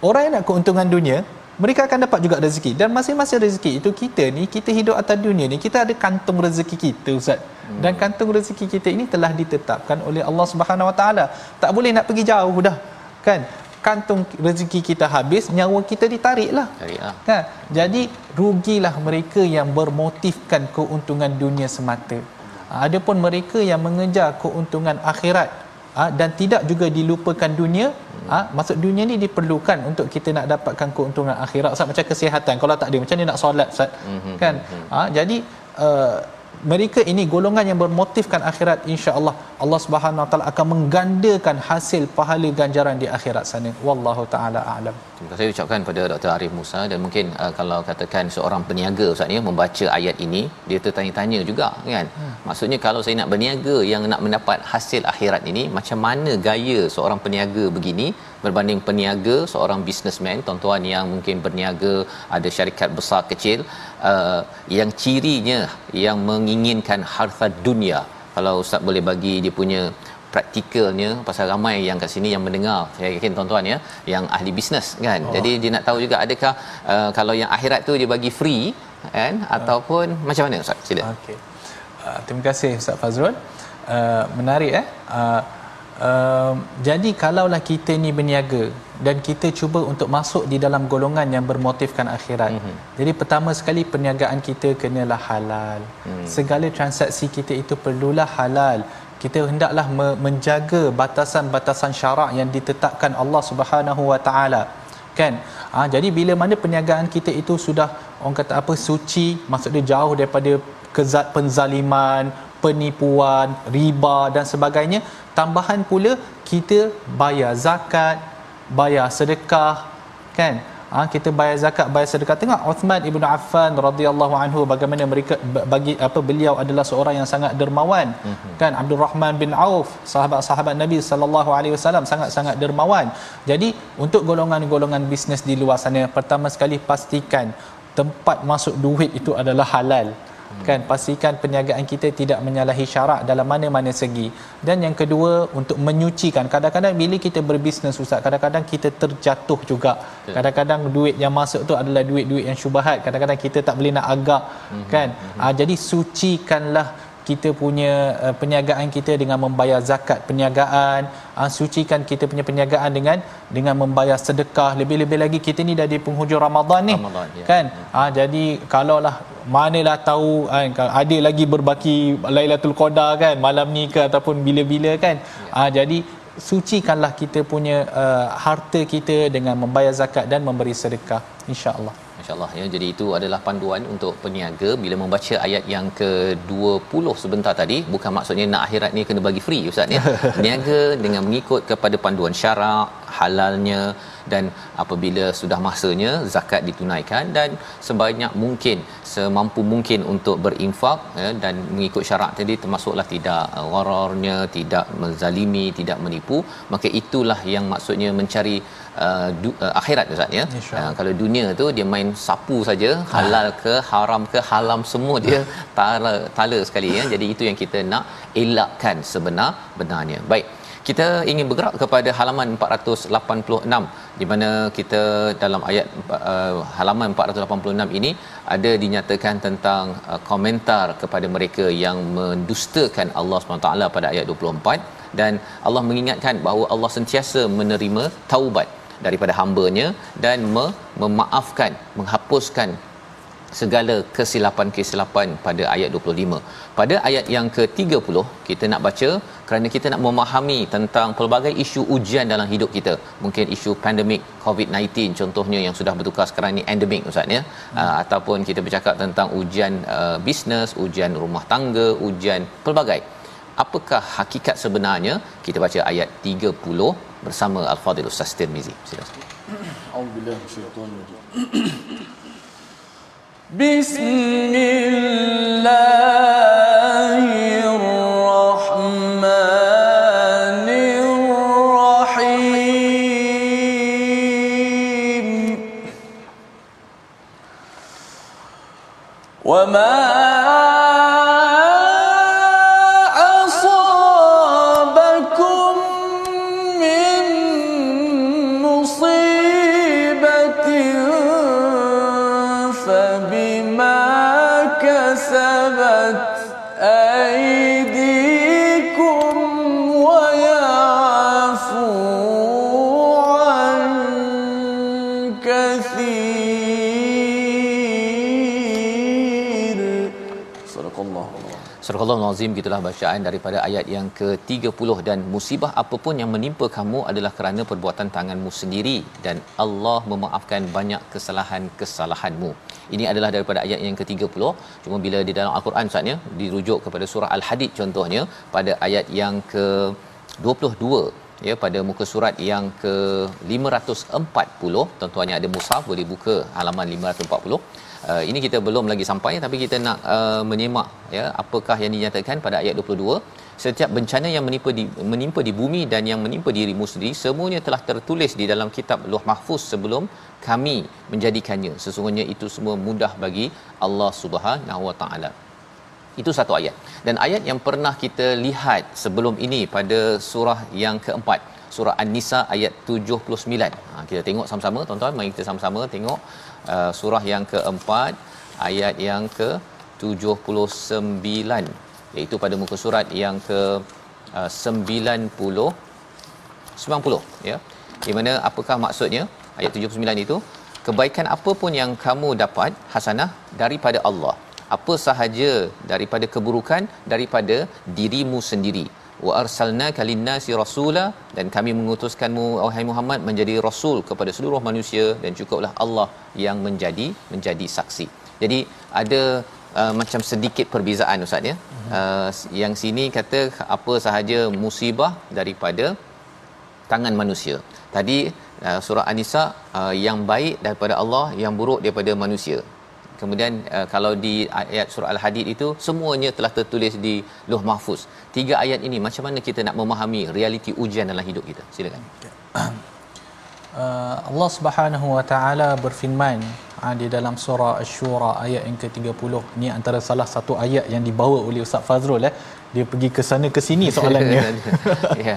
orang yang nak keuntungan dunia mereka akan dapat juga rezeki. Dan masing-masing rezeki itu kita ni kita hidup atas dunia ni kita ada kantung rezeki kita ustaz. Hmm. dan kantung rezeki kita ini telah ditetapkan oleh Allah Subhanahu Wa Taala. Tak boleh nak pergi jauh dah kan? Kantung rezeki kita habis nyawa kita ditarik lah Tarik lah. kan? Jadi rugilah mereka yang bermotifkan keuntungan dunia semata. Adapun mereka yang mengejar keuntungan akhirat ha, dan tidak juga dilupakan dunia ha, maksud dunia ni diperlukan untuk kita nak dapatkan keuntungan akhirat. Ustaz macam kesihatan. Kalau tak ada macam ni nak solat Ustaz? Mhm, kan? ha, jadi uh, mereka ini golongan yang bermotifkan akhirat insya-Allah Allah Subhanahu Wa Taala akan menggandakan hasil pahala ganjaran di akhirat sana wallahu taala a'lam Terima kasih ucapkan pada Dr. Arif Musa dan mungkin uh, kalau katakan seorang peniaga Ustaz ni membaca ayat ini dia tertanya-tanya juga kan. Hmm. Maksudnya kalau saya nak berniaga yang nak mendapat hasil akhirat ini macam mana gaya seorang peniaga begini berbanding peniaga seorang businessman tuan-tuan yang mungkin berniaga ada syarikat besar kecil uh, yang cirinya yang menginginkan harta dunia. Kalau ustaz boleh bagi dia punya praktikalnya pasal ramai yang kat sini yang mendengar saya yakin tuan-tuan ya yang ahli bisnes kan oh. jadi dia nak tahu juga adakah uh, kalau yang akhirat tu dia bagi free kan ataupun macam mana ustaz sila Okey. Uh, terima kasih Ustaz Fazrul. Uh, menarik eh. Uh, uh, jadi kalaulah kita ni berniaga dan kita cuba untuk masuk di dalam golongan yang bermotifkan akhirat. Mm-hmm. Jadi pertama sekali perniagaan kita kenalah halal. Mm. Segala transaksi kita itu perlulah halal. kita hendaklah me- menjaga batasan-batasan syarak yang ditetapkan Allah Subhanahu Wa Taala kan ha, jadi bila mana perniagaan kita itu sudah orang kata apa suci maksudnya jauh daripada kezat penzaliman penipuan riba dan sebagainya tambahan pula kita bayar zakat bayar sedekah kan? Ha, kita bayar zakat bayar sedekah. Tengok Uthman ibnu Affan radhiyallahu anhu bagaimana mereka bagi apa beliau adalah seorang yang sangat dermawan mm-hmm. kan? Abdul Rahman bin Auf sahabat-sahabat Nabi sallallahu alaihi wasallam sangat-sangat dermawan. Jadi untuk golongan-golongan bisnes di luar sana pertama sekali pastikan tempat masuk duit itu adalah halal kan pastikan perniagaan kita tidak menyalahi syarak dalam mana-mana segi. Dan yang kedua untuk menyucikan. Kadang-kadang bila kita berbisnes ustaz kadang-kadang kita terjatuh juga. Kadang-kadang duit yang masuk tu adalah duit-duit yang syubhat. Kadang-kadang kita tak boleh nak agak. Mm-hmm. kan. Ha, jadi sucikanlah kita punya uh, perniagaan kita dengan membayar zakat perniagaan uh, sucikan kita punya perniagaan dengan dengan membayar sedekah. Lebih-lebih lagi kita ni dah di penghujung Ramadan ni. Ramadan, ya. kan? Uh, jadi kalaulah manalah tahu kan ada lagi berbaki Lailatul Qadar kan malam ni ke ataupun bila-bila kan. Ya. uh, jadi sucikanlah kita punya uh, harta kita dengan membayar zakat dan memberi sedekah insya-Allah Masya-Allah ya. Jadi itu adalah panduan untuk peniaga bila membaca ayat yang ke-20 sebentar tadi, bukan maksudnya nak akhirat ni kena bagi free ustaz ya. Peniaga dengan mengikut kepada panduan syarak, halalnya dan apabila sudah masanya zakat ditunaikan dan sebanyak mungkin semampu mungkin untuk berinfak ya, dan mengikut syarak tadi termasuklah tidak uh, wararnya tidak menzalimi tidak menipu maka itulah yang maksudnya mencari uh, du, uh, akhirat ustaz ya. Uh, kalau dunia tu dia main sapu saja halal ke haram ke halam semua dia tala tala sekali ya. Jadi itu yang kita nak elakkan sebenar benarnya baik kita ingin bergerak kepada halaman 486 di mana kita dalam ayat uh, halaman 486 ini ada dinyatakan tentang uh, komentar kepada mereka yang mendustakan Allah SWT pada ayat 24 dan Allah mengingatkan bahawa Allah sentiasa menerima taubat daripada hamba-Nya dan me- memaafkan menghapuskan segala kesilapan-kesilapan pada ayat 25. Pada ayat yang ke-30 kita nak baca kerana kita nak memahami tentang pelbagai isu ujian dalam hidup kita. Mungkin isu pandemik COVID-19 contohnya yang sudah bertukar sekarang ni endemik ustaz ya. Hmm. Uh, ataupun kita bercakap tentang ujian uh, bisnes, ujian rumah tangga, ujian pelbagai. Apakah hakikat sebenarnya? Kita baca ayat 30 bersama Al-Fadhil Ustaz Tirmizi. Silakan. Bismillah Surah Al-Azim gitulah bacaan daripada ayat yang ke-30 dan musibah apapun yang menimpa kamu adalah kerana perbuatan tanganmu sendiri dan Allah memaafkan banyak kesalahan-kesalahanmu. Ini adalah daripada ayat yang ke-30. Cuma bila di dalam Al-Quran saatnya dirujuk kepada surah Al-Hadid contohnya pada ayat yang ke-22 ya pada muka surat yang ke 540 tuan-tuannya ada mushaf boleh buka halaman 540 uh, ini kita belum lagi sampai tapi kita nak uh, menyemak ya apakah yang dinyatakan pada ayat 22 setiap bencana yang menimpa di menimpa di bumi dan yang menimpa dirimu sendiri semuanya telah tertulis di dalam kitab Lauh Mahfuz sebelum kami menjadikannya. Sesungguhnya itu semua mudah bagi Allah Subhanahu Wa Taala. Itu satu ayat. Dan ayat yang pernah kita lihat sebelum ini pada surah yang keempat surah An-Nisa ayat 79 ha, kita tengok sama-sama tuan-tuan. Mari kita sama-sama tengok uh, surah yang keempat ayat yang ke 79 iaitu pada muka surat yang ke uh, 90 90 ya. Di mana apakah maksudnya? Ayat 79 itu kebaikan apa pun yang kamu dapat hasanah daripada Allah. Apa sahaja daripada keburukan daripada dirimu sendiri wa arsalnaka lin-nasi rasula dan kami mengutuskanmu wahai Muhammad menjadi rasul kepada seluruh manusia dan cukuplah Allah yang menjadi menjadi saksi. Jadi ada uh, macam sedikit perbezaan ustaz ya. Uh, yang sini kata apa sahaja musibah daripada tangan manusia. Tadi uh, surah An-Nisa uh, yang baik daripada Allah, yang buruk daripada manusia. Kemudian uh, kalau di ayat surah Al-Hadid itu semuanya telah tertulis di Lauh Mahfuz. Tiga ayat ini macam mana kita nak memahami realiti ujian dalam hidup kita? Silakan. Uh, Allah Subhanahu Wa Taala berfirman uh, di dalam surah Asy-Syura ayat yang ke-30. Ni antara salah satu ayat yang dibawa oleh Ustaz Fazrul eh. Dia pergi ke sana ke sini soalannya. ya.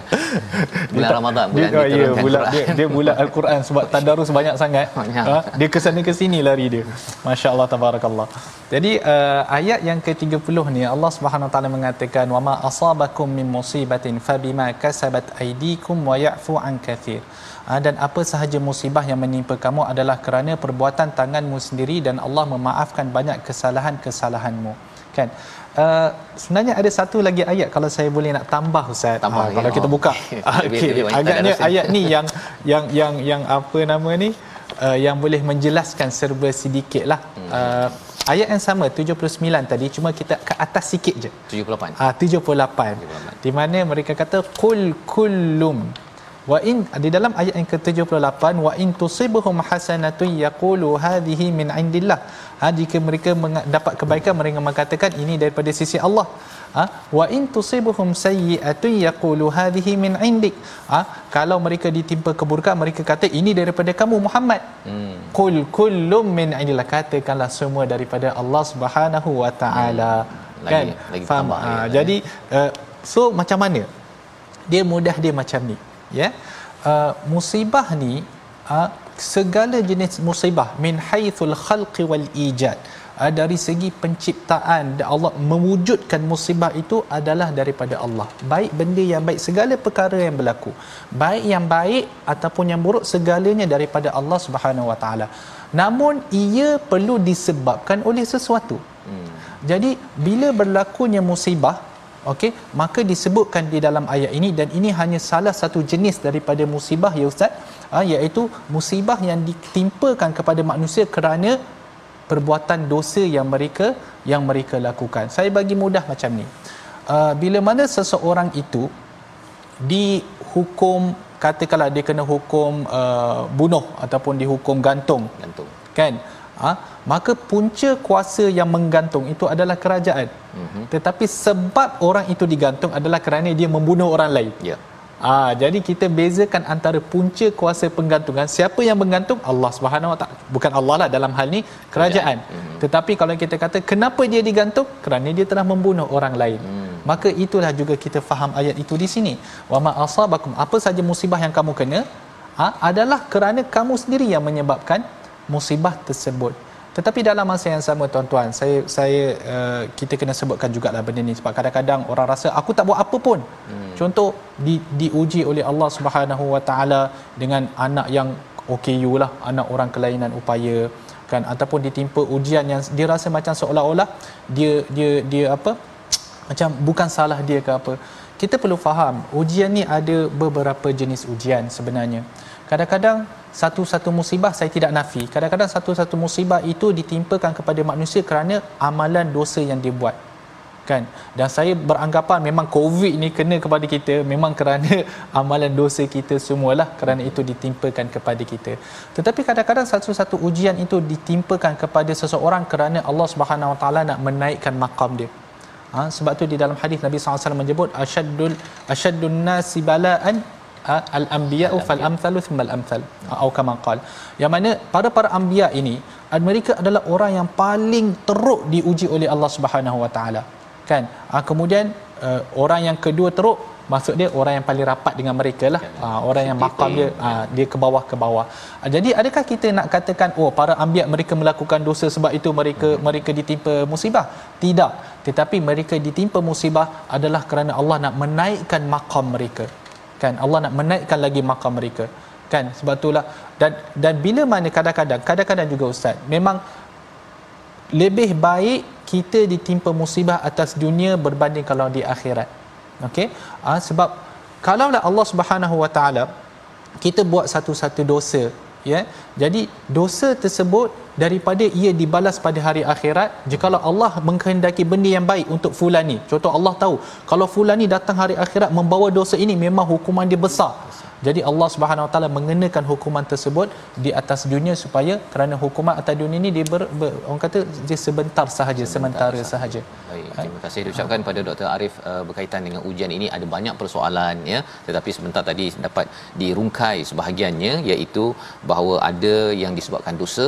Bulan Ramadan bulan dia, ya, diturunkan bulan, Quran. dia, dia bulan al-Quran sebab tadarus banyak sangat. Banyak. Ha, dia ke sana ke sini lari dia. Masya-Allah tabarakallah. Jadi uh, ayat yang ke-30 ni Allah Subhanahu Taala mengatakan wama asabakum min musibatin fabima kasabat aydikum wa ya'fu an kathir. Ah, dan apa sahaja musibah yang menimpa kamu adalah kerana perbuatan tanganmu sendiri dan Allah memaafkan banyak kesalahan-kesalahanmu kan uh, sebenarnya ada satu lagi ayat kalau saya boleh nak tambah ustaz. Tambah, Ah, ya. kalau kita buka. Ah, okey. agaknya ayat ni yang yang yang yang apa nama ni? Uh, yang boleh menjelaskan serba sedikit lah Hmm. uh, ayat yang sama 79 tadi cuma kita ke atas sikit je. 78. Ah 78. Di mana mereka kata kul kullum wa in di dalam ayat yang ke-78 wa in tusibuhum hasanatun yaqulu hadhihi min indillah. Ha, jika mereka dapat kebaikan mereka mengatakan ini daripada sisi Allah. Ha, wa in tusibuhum sayyi'atun yaqulu hadhihi min indik. Ha, kalau mereka ditimpa keburukan mereka kata ini daripada kamu Muhammad. Hmm. Kul kullum min indillah katakanlah semua daripada Allah Subhanahu wa taala. Lagi- Kan? lagi Faham? tambah Ah, ayat. jadi uh, so macam mana dia mudah dia macam ni ya? Uh, musibah ni uh, segala jenis musibah min haithul khalqi wal ijad. Uh, dari segi penciptaan dan Allah mewujudkan musibah itu adalah daripada Allah. Baik benda yang baik segala perkara yang berlaku. Baik yang baik ataupun yang buruk segalanya daripada Allah Subhanahu wa taala. Namun ia perlu disebabkan oleh sesuatu. Hmm. jadi bila berlakunya musibah okey maka disebutkan di dalam ayat ini dan ini hanya salah satu jenis daripada musibah ya ustaz ha, iaitu musibah yang ditimpakan kepada manusia kerana perbuatan dosa yang mereka yang mereka lakukan. Saya bagi mudah macam ni. Uh, bila mana seseorang itu dihukum katakanlah dia kena hukum uh, bunuh ataupun dihukum gantung Gantung. kan ha? maka punca kuasa yang menggantung itu adalah kerajaan mm-hmm. tetapi sebab orang itu digantung adalah kerana dia membunuh orang lain Ya. Ah, jadi kita bezakan antara punca kuasa penggantungan siapa yang menggantung Allah Subhanahu Wa Taala bukan Allah lah dalam hal ni kerajaan. Mhm. Tetapi kalau kita kata kenapa dia digantung? Kerana dia telah membunuh orang lain. Hmm. Maka itulah juga kita faham ayat itu di sini. Wa ma asabakum apa saja musibah yang kamu kena ha, adalah kerana kamu sendiri yang menyebabkan musibah tersebut. Tetapi dalam masa yang sama tuan-tuan, saya saya uh, kita kena sebutkan jugalah benda ni sebab kadang-kadang orang rasa aku tak buat apa pun. Hmm. Contoh di diuji oleh Allah Subhanahu Wa Taala dengan anak yang OKU lah, anak orang kelainan upaya kan ataupun ditimpa ujian yang dia rasa macam seolah-olah dia dia dia apa macam bukan salah dia ke apa. Kita perlu faham, ujian ni ada beberapa jenis ujian sebenarnya. Kadang-kadang satu-satu musibah saya tidak nafi. Kadang-kadang satu-satu musibah itu ditimpakan kepada manusia kerana amalan dosa yang dia buat. Kan? Dan saya beranggapan memang COVID ni kena kepada kita memang kerana amalan dosa kita semualah kerana itu ditimpakan kepada kita. Tetapi kadang-kadang satu-satu ujian itu ditimpakan kepada seseorang kerana Allah Subhanahu Wa Taala nak menaikkan maqam dia. Ha, sebab tu di dalam hadis Nabi SAW menyebut asyaddul asyaddun nasi bala'an ha, al-anbiya'u fal amthalu thumma al-amthal atau kama qala yang mana para para anbiya ini mereka adalah orang yang paling teruk diuji oleh Allah Subhanahu wa taala. Kan? Ha, kemudian uh, orang yang kedua teruk maksud dia orang yang paling rapat dengan mereka lah. Ha, orang yang makam dia ha, dia ke bawah ke bawah. Ha, jadi adakah kita nak katakan oh para anbiya mereka melakukan dosa sebab itu mereka mereka ditimpa musibah? Tidak. Tetapi mereka ditimpa musibah adalah kerana Allah nak menaikkan makam mereka kan? Allah nak menaikkan lagi makam mereka. Kan? Sebab itulah dan dan bila mana kadang-kadang kadang-kadang juga ustaz memang lebih baik kita ditimpa musibah atas dunia berbanding kalau di akhirat. Okey? Uh, sebab kalaulah Allah Subhanahu Wa Taala kita buat satu-satu dosa ya jadi dosa tersebut daripada ia dibalas pada hari akhirat jikalau Allah mengkehendaki benda yang baik untuk fulan ni contoh Allah tahu kalau fulan ni datang hari akhirat membawa dosa ini memang hukuman dia besar. Jadi Allah Subhanahu Wa Taala mengenakan hukuman tersebut di atas dunia supaya kerana hukuman atas dunia ini dia ber, ber, orang kata dia sebentar sahaja sementara sahaja. Baik, terima kasih diucapkan pada Dr. Arif uh, berkaitan dengan ujian ini. Ada banyak persoalan ya. Tetapi sebentar tadi dapat dirungkai sebahagiannya iaitu bahawa ada yang disebabkan dosa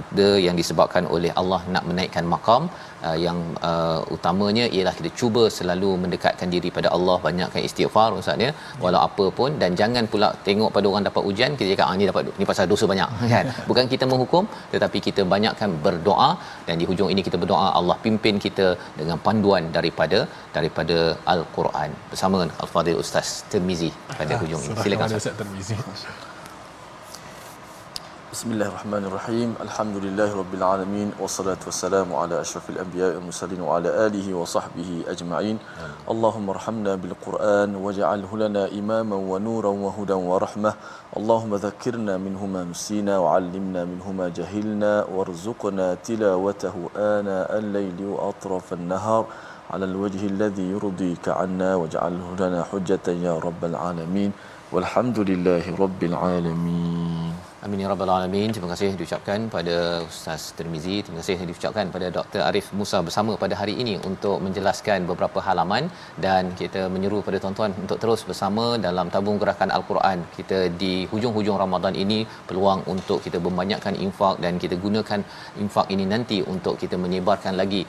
ada yang disebabkan oleh Allah nak menaikkan makam. Uh, yang uh, utamanya ialah kita cuba selalu mendekatkan diri pada Allah banyakkan istighfar ustaz ya walau apa pun dan jangan pula tengok pada orang dapat ujian kita cakap ah ni dapat ni pasal dosa banyak kan? Bukan kita menghukum tetapi kita banyakkan berdoa dan di hujung ini kita berdoa Allah pimpin kita dengan panduan daripada daripada al-Quran. Bersama al-Fadil Ustaz Tirmizi pada hujung ini. silakan Ustaz بسم الله الرحمن الرحيم الحمد لله رب العالمين والصلاة والسلام على أشرف الأنبياء والمرسلين وعلى آله وصحبه أجمعين اللهم ارحمنا بالقرآن واجعله لنا إماما ونورا وهدى ورحمة اللهم ذكرنا منه ما نسينا وعلمنا منه ما جهلنا وارزقنا تلاوته آناء الليل وأطراف النهار على الوجه الذي يرضيك عنا واجعله لنا حجة يا رب العالمين والحمد لله رب العالمين Amin ya rabbal alamin. Terima kasih diucapkan pada Ustaz Termizi. Terima kasih diucapkan pada Dr. Arif Musa bersama pada hari ini untuk menjelaskan beberapa halaman dan kita menyeru pada tuan-tuan untuk terus bersama dalam tabung gerakan Al-Quran. Kita di hujung-hujung Ramadan ini peluang untuk kita membanyakkan infak dan kita gunakan infak ini nanti untuk kita menyebarkan lagi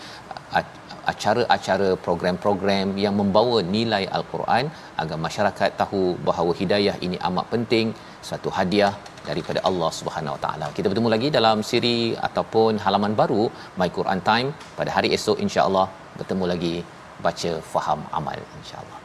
acara-acara program-program yang membawa nilai al-Quran agar masyarakat tahu bahawa hidayah ini amat penting satu hadiah daripada Allah Subhanahu Wa Taala. Kita bertemu lagi dalam siri ataupun halaman baru My Quran Time pada hari esok insya-Allah bertemu lagi baca faham amal insya-Allah.